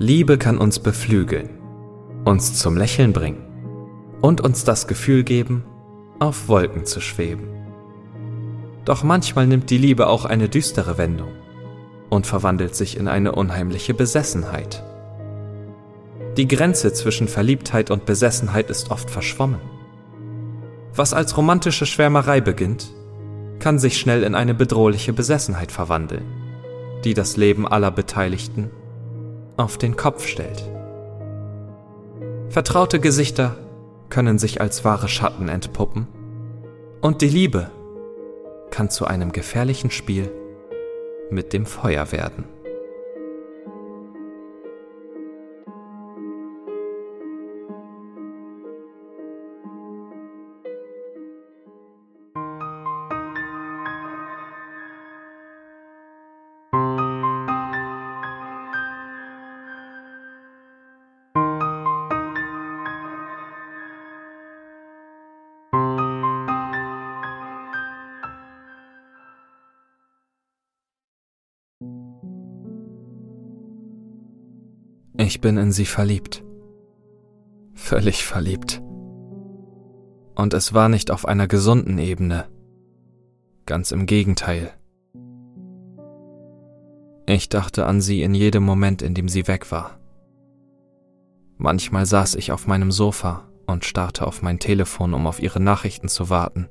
Liebe kann uns beflügeln, uns zum Lächeln bringen und uns das Gefühl geben, auf Wolken zu schweben. Doch manchmal nimmt die Liebe auch eine düstere Wendung und verwandelt sich in eine unheimliche Besessenheit. Die Grenze zwischen Verliebtheit und Besessenheit ist oft verschwommen. Was als romantische Schwärmerei beginnt, kann sich schnell in eine bedrohliche Besessenheit verwandeln, die das Leben aller Beteiligten auf den Kopf stellt. Vertraute Gesichter können sich als wahre Schatten entpuppen und die Liebe kann zu einem gefährlichen Spiel mit dem Feuer werden. Ich bin in sie verliebt. Völlig verliebt. Und es war nicht auf einer gesunden Ebene. Ganz im Gegenteil. Ich dachte an sie in jedem Moment, in dem sie weg war. Manchmal saß ich auf meinem Sofa und starrte auf mein Telefon, um auf ihre Nachrichten zu warten.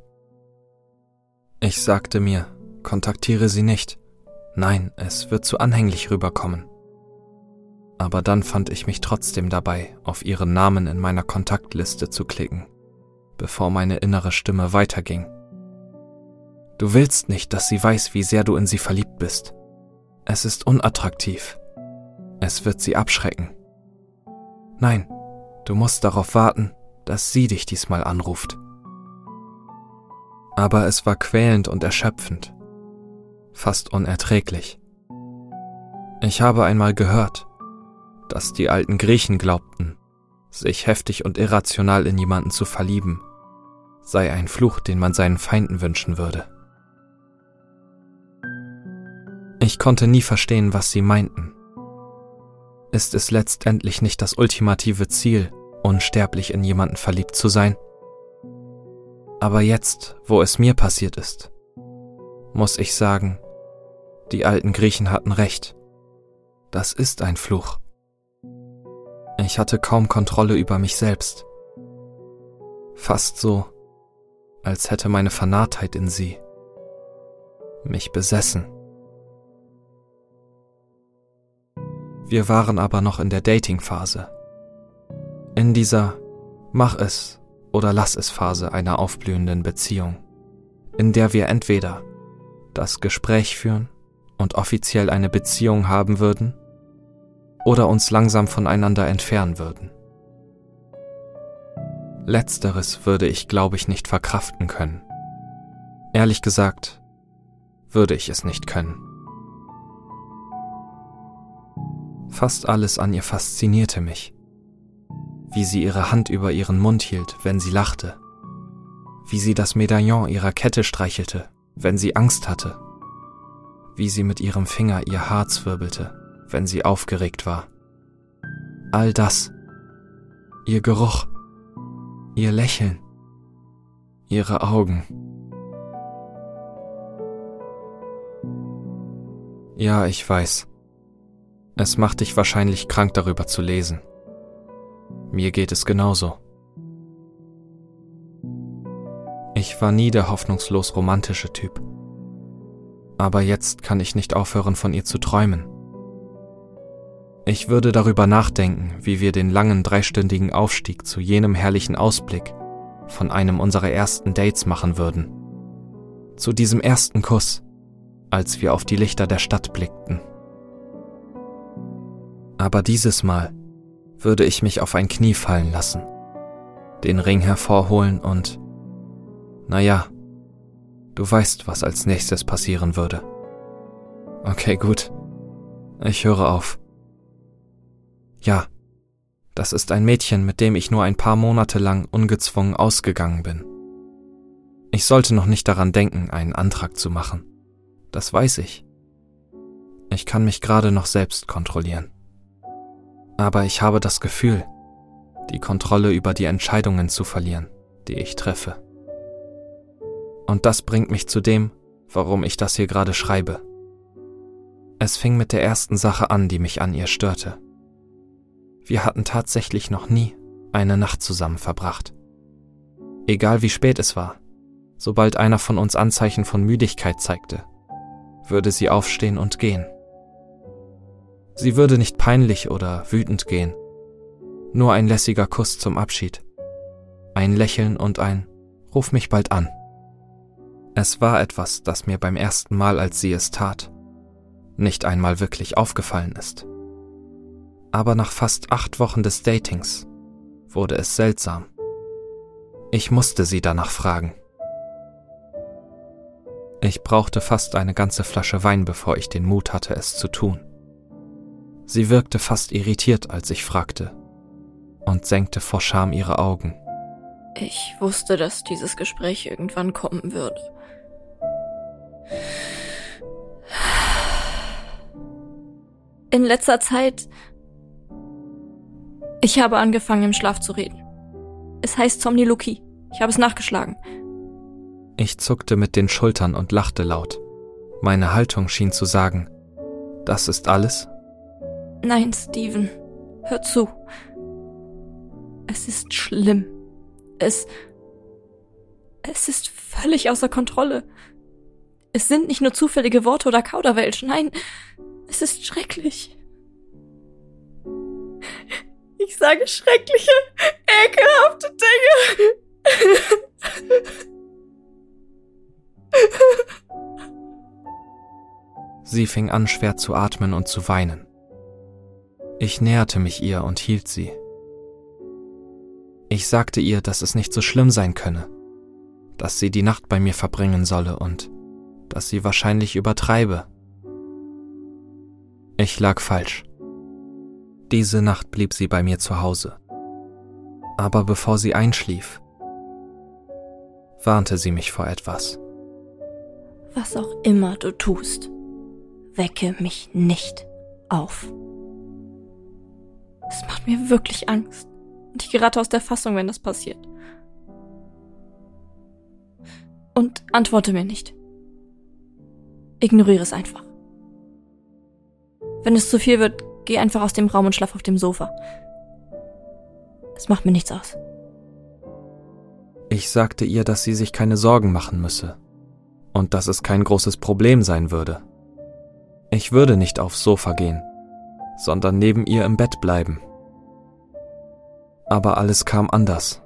Ich sagte mir, kontaktiere sie nicht. Nein, es wird zu anhänglich rüberkommen aber dann fand ich mich trotzdem dabei, auf ihren Namen in meiner Kontaktliste zu klicken, bevor meine innere Stimme weiterging. Du willst nicht, dass sie weiß, wie sehr du in sie verliebt bist. Es ist unattraktiv. Es wird sie abschrecken. Nein, du musst darauf warten, dass sie dich diesmal anruft. Aber es war quälend und erschöpfend, fast unerträglich. Ich habe einmal gehört, dass die alten Griechen glaubten, sich heftig und irrational in jemanden zu verlieben, sei ein Fluch, den man seinen Feinden wünschen würde. Ich konnte nie verstehen, was sie meinten. Ist es letztendlich nicht das ultimative Ziel, unsterblich in jemanden verliebt zu sein? Aber jetzt, wo es mir passiert ist, muss ich sagen, die alten Griechen hatten recht. Das ist ein Fluch. Ich hatte kaum Kontrolle über mich selbst. Fast so, als hätte meine Vernarrtheit in sie mich besessen. Wir waren aber noch in der Dating-Phase. In dieser Mach es oder lass es Phase einer aufblühenden Beziehung, in der wir entweder das Gespräch führen und offiziell eine Beziehung haben würden oder uns langsam voneinander entfernen würden. Letzteres würde ich, glaube ich, nicht verkraften können. Ehrlich gesagt, würde ich es nicht können. Fast alles an ihr faszinierte mich. Wie sie ihre Hand über ihren Mund hielt, wenn sie lachte. Wie sie das Medaillon ihrer Kette streichelte, wenn sie Angst hatte. Wie sie mit ihrem Finger ihr Haar zwirbelte, wenn sie aufgeregt war. All das, ihr Geruch, ihr Lächeln, ihre Augen. Ja, ich weiß. Es macht dich wahrscheinlich krank darüber zu lesen. Mir geht es genauso. Ich war nie der hoffnungslos romantische Typ. Aber jetzt kann ich nicht aufhören, von ihr zu träumen. Ich würde darüber nachdenken, wie wir den langen dreistündigen Aufstieg zu jenem herrlichen Ausblick von einem unserer ersten Dates machen würden. Zu diesem ersten Kuss, als wir auf die Lichter der Stadt blickten. Aber dieses Mal würde ich mich auf ein Knie fallen lassen, den Ring hervorholen und, naja, du weißt, was als nächstes passieren würde. Okay, gut. Ich höre auf. Ja, das ist ein Mädchen, mit dem ich nur ein paar Monate lang ungezwungen ausgegangen bin. Ich sollte noch nicht daran denken, einen Antrag zu machen. Das weiß ich. Ich kann mich gerade noch selbst kontrollieren. Aber ich habe das Gefühl, die Kontrolle über die Entscheidungen zu verlieren, die ich treffe. Und das bringt mich zu dem, warum ich das hier gerade schreibe. Es fing mit der ersten Sache an, die mich an ihr störte. Wir hatten tatsächlich noch nie eine Nacht zusammen verbracht. Egal wie spät es war, sobald einer von uns Anzeichen von Müdigkeit zeigte, würde sie aufstehen und gehen. Sie würde nicht peinlich oder wütend gehen, nur ein lässiger Kuss zum Abschied, ein Lächeln und ein Ruf mich bald an. Es war etwas, das mir beim ersten Mal, als sie es tat, nicht einmal wirklich aufgefallen ist. Aber nach fast acht Wochen des Datings wurde es seltsam. Ich musste sie danach fragen. Ich brauchte fast eine ganze Flasche Wein, bevor ich den Mut hatte, es zu tun. Sie wirkte fast irritiert, als ich fragte, und senkte vor Scham ihre Augen. Ich wusste, dass dieses Gespräch irgendwann kommen würde. In letzter Zeit. Ich habe angefangen, im Schlaf zu reden. Es heißt Somniloquie. Ich habe es nachgeschlagen. Ich zuckte mit den Schultern und lachte laut. Meine Haltung schien zu sagen, das ist alles? Nein, Steven, hör zu. Es ist schlimm. Es. Es ist völlig außer Kontrolle. Es sind nicht nur zufällige Worte oder Kauderwelsch, nein, es ist schrecklich. Ich sage schreckliche, ekelhafte Dinge. Sie fing an schwer zu atmen und zu weinen. Ich näherte mich ihr und hielt sie. Ich sagte ihr, dass es nicht so schlimm sein könne, dass sie die Nacht bei mir verbringen solle und dass sie wahrscheinlich übertreibe. Ich lag falsch. Diese Nacht blieb sie bei mir zu Hause. Aber bevor sie einschlief, warnte sie mich vor etwas. Was auch immer du tust, wecke mich nicht auf. Es macht mir wirklich Angst. Und ich gerate aus der Fassung, wenn das passiert. Und antworte mir nicht. Ignoriere es einfach. Wenn es zu viel wird, geh einfach aus dem Raum und schlaf auf dem Sofa. Es macht mir nichts aus. Ich sagte ihr, dass sie sich keine Sorgen machen müsse und dass es kein großes Problem sein würde. Ich würde nicht aufs Sofa gehen, sondern neben ihr im Bett bleiben. Aber alles kam anders.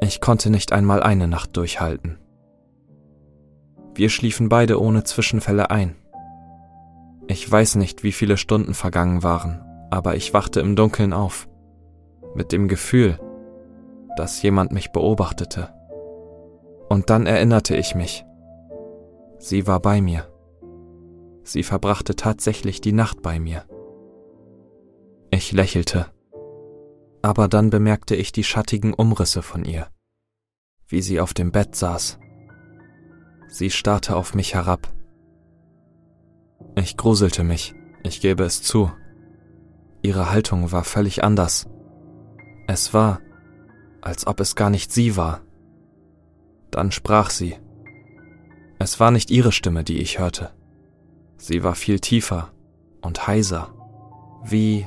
Ich konnte nicht einmal eine Nacht durchhalten. Wir schliefen beide ohne Zwischenfälle ein. Ich weiß nicht, wie viele Stunden vergangen waren, aber ich wachte im Dunkeln auf, mit dem Gefühl, dass jemand mich beobachtete. Und dann erinnerte ich mich. Sie war bei mir. Sie verbrachte tatsächlich die Nacht bei mir. Ich lächelte. Aber dann bemerkte ich die schattigen Umrisse von ihr, wie sie auf dem Bett saß. Sie starrte auf mich herab. Ich gruselte mich, ich gebe es zu. Ihre Haltung war völlig anders. Es war, als ob es gar nicht sie war. Dann sprach sie. Es war nicht ihre Stimme, die ich hörte. Sie war viel tiefer und heiser, wie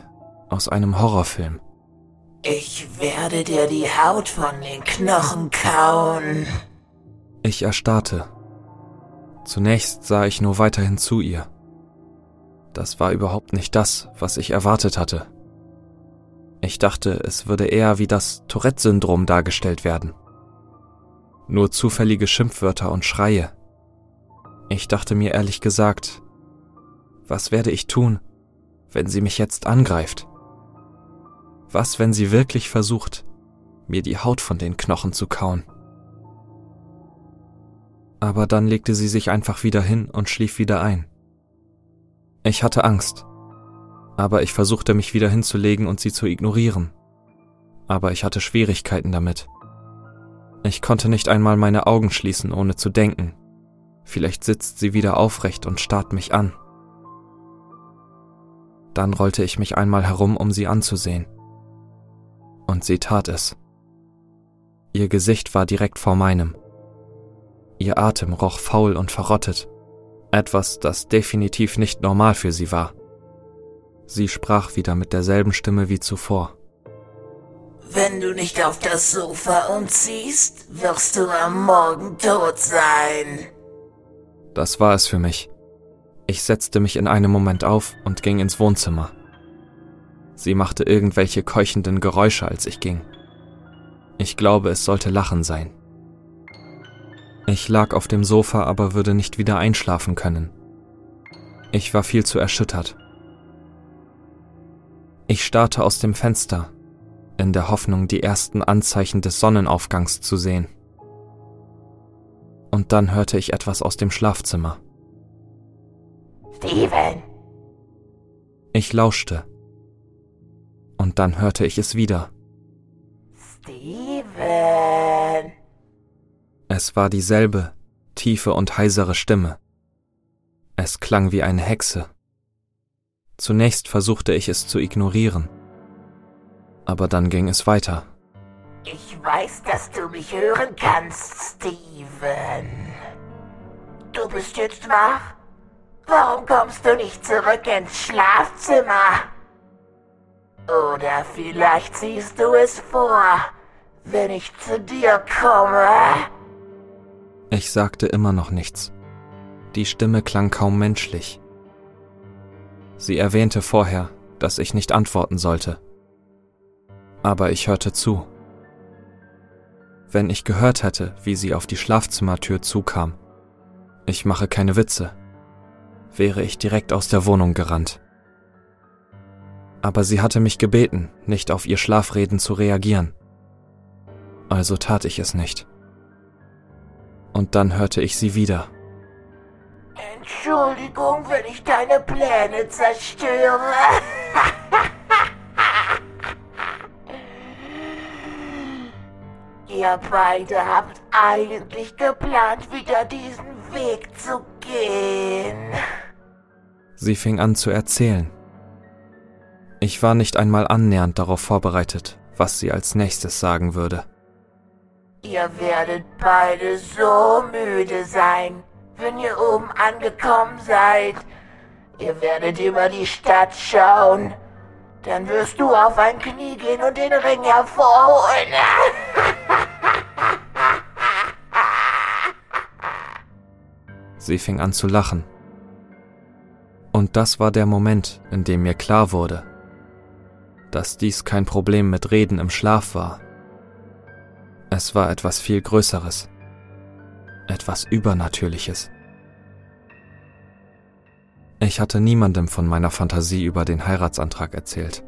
aus einem Horrorfilm. Ich werde dir die Haut von den Knochen kauen. Ich erstarrte. Zunächst sah ich nur weiterhin zu ihr. Das war überhaupt nicht das, was ich erwartet hatte. Ich dachte, es würde eher wie das Tourette-Syndrom dargestellt werden. Nur zufällige Schimpfwörter und Schreie. Ich dachte mir ehrlich gesagt, was werde ich tun, wenn sie mich jetzt angreift? Was, wenn sie wirklich versucht, mir die Haut von den Knochen zu kauen? Aber dann legte sie sich einfach wieder hin und schlief wieder ein. Ich hatte Angst, aber ich versuchte mich wieder hinzulegen und sie zu ignorieren. Aber ich hatte Schwierigkeiten damit. Ich konnte nicht einmal meine Augen schließen, ohne zu denken. Vielleicht sitzt sie wieder aufrecht und starrt mich an. Dann rollte ich mich einmal herum, um sie anzusehen. Und sie tat es. Ihr Gesicht war direkt vor meinem. Ihr Atem roch faul und verrottet, etwas, das definitiv nicht normal für sie war. Sie sprach wieder mit derselben Stimme wie zuvor. Wenn du nicht auf das Sofa umziehst, wirst du am Morgen tot sein. Das war es für mich. Ich setzte mich in einem Moment auf und ging ins Wohnzimmer. Sie machte irgendwelche keuchenden Geräusche, als ich ging. Ich glaube, es sollte Lachen sein. Ich lag auf dem Sofa, aber würde nicht wieder einschlafen können. Ich war viel zu erschüttert. Ich starrte aus dem Fenster, in der Hoffnung, die ersten Anzeichen des Sonnenaufgangs zu sehen. Und dann hörte ich etwas aus dem Schlafzimmer. Steven! Ich lauschte. Und dann hörte ich es wieder. Steven! Es war dieselbe, tiefe und heisere Stimme. Es klang wie eine Hexe. Zunächst versuchte ich es zu ignorieren. Aber dann ging es weiter. Ich weiß, dass du mich hören kannst, Steven. Du bist jetzt wach? Warum kommst du nicht zurück ins Schlafzimmer? Oder vielleicht siehst du es vor, wenn ich zu dir komme. Ich sagte immer noch nichts. Die Stimme klang kaum menschlich. Sie erwähnte vorher, dass ich nicht antworten sollte. Aber ich hörte zu. Wenn ich gehört hätte, wie sie auf die Schlafzimmertür zukam, ich mache keine Witze, wäre ich direkt aus der Wohnung gerannt. Aber sie hatte mich gebeten, nicht auf ihr Schlafreden zu reagieren. Also tat ich es nicht. Und dann hörte ich sie wieder. Entschuldigung, wenn ich deine Pläne zerstöre. Ihr beide habt eigentlich geplant, wieder diesen Weg zu gehen. Sie fing an zu erzählen. Ich war nicht einmal annähernd darauf vorbereitet, was sie als nächstes sagen würde. Ihr werdet beide so müde sein, wenn ihr oben angekommen seid. Ihr werdet über die Stadt schauen. Dann wirst du auf ein Knie gehen und den Ring hervorholen. Sie fing an zu lachen. Und das war der Moment, in dem mir klar wurde, dass dies kein Problem mit Reden im Schlaf war. Es war etwas viel Größeres, etwas Übernatürliches. Ich hatte niemandem von meiner Fantasie über den Heiratsantrag erzählt.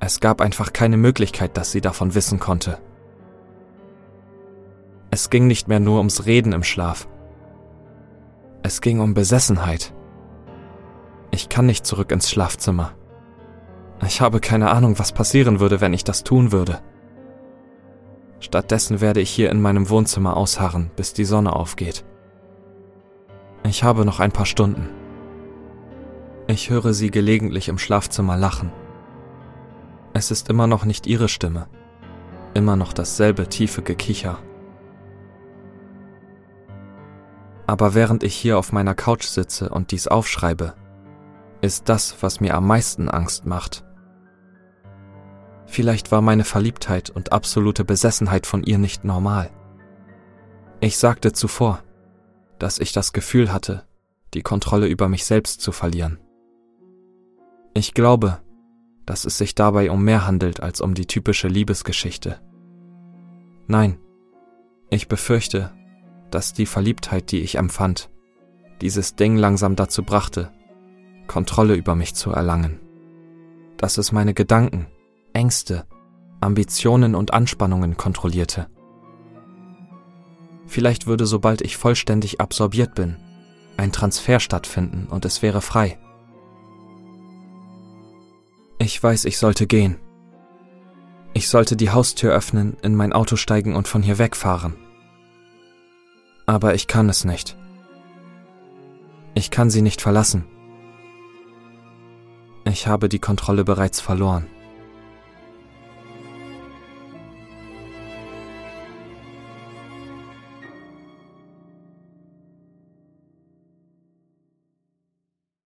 Es gab einfach keine Möglichkeit, dass sie davon wissen konnte. Es ging nicht mehr nur ums Reden im Schlaf. Es ging um Besessenheit. Ich kann nicht zurück ins Schlafzimmer. Ich habe keine Ahnung, was passieren würde, wenn ich das tun würde. Stattdessen werde ich hier in meinem Wohnzimmer ausharren, bis die Sonne aufgeht. Ich habe noch ein paar Stunden. Ich höre sie gelegentlich im Schlafzimmer lachen. Es ist immer noch nicht ihre Stimme, immer noch dasselbe tiefe Gekicher. Aber während ich hier auf meiner Couch sitze und dies aufschreibe, ist das, was mir am meisten Angst macht. Vielleicht war meine Verliebtheit und absolute Besessenheit von ihr nicht normal. Ich sagte zuvor, dass ich das Gefühl hatte, die Kontrolle über mich selbst zu verlieren. Ich glaube, dass es sich dabei um mehr handelt als um die typische Liebesgeschichte. Nein, ich befürchte, dass die Verliebtheit, die ich empfand, dieses Ding langsam dazu brachte, Kontrolle über mich zu erlangen. Dass es meine Gedanken, Ängste, Ambitionen und Anspannungen kontrollierte. Vielleicht würde, sobald ich vollständig absorbiert bin, ein Transfer stattfinden und es wäre frei. Ich weiß, ich sollte gehen. Ich sollte die Haustür öffnen, in mein Auto steigen und von hier wegfahren. Aber ich kann es nicht. Ich kann sie nicht verlassen. Ich habe die Kontrolle bereits verloren.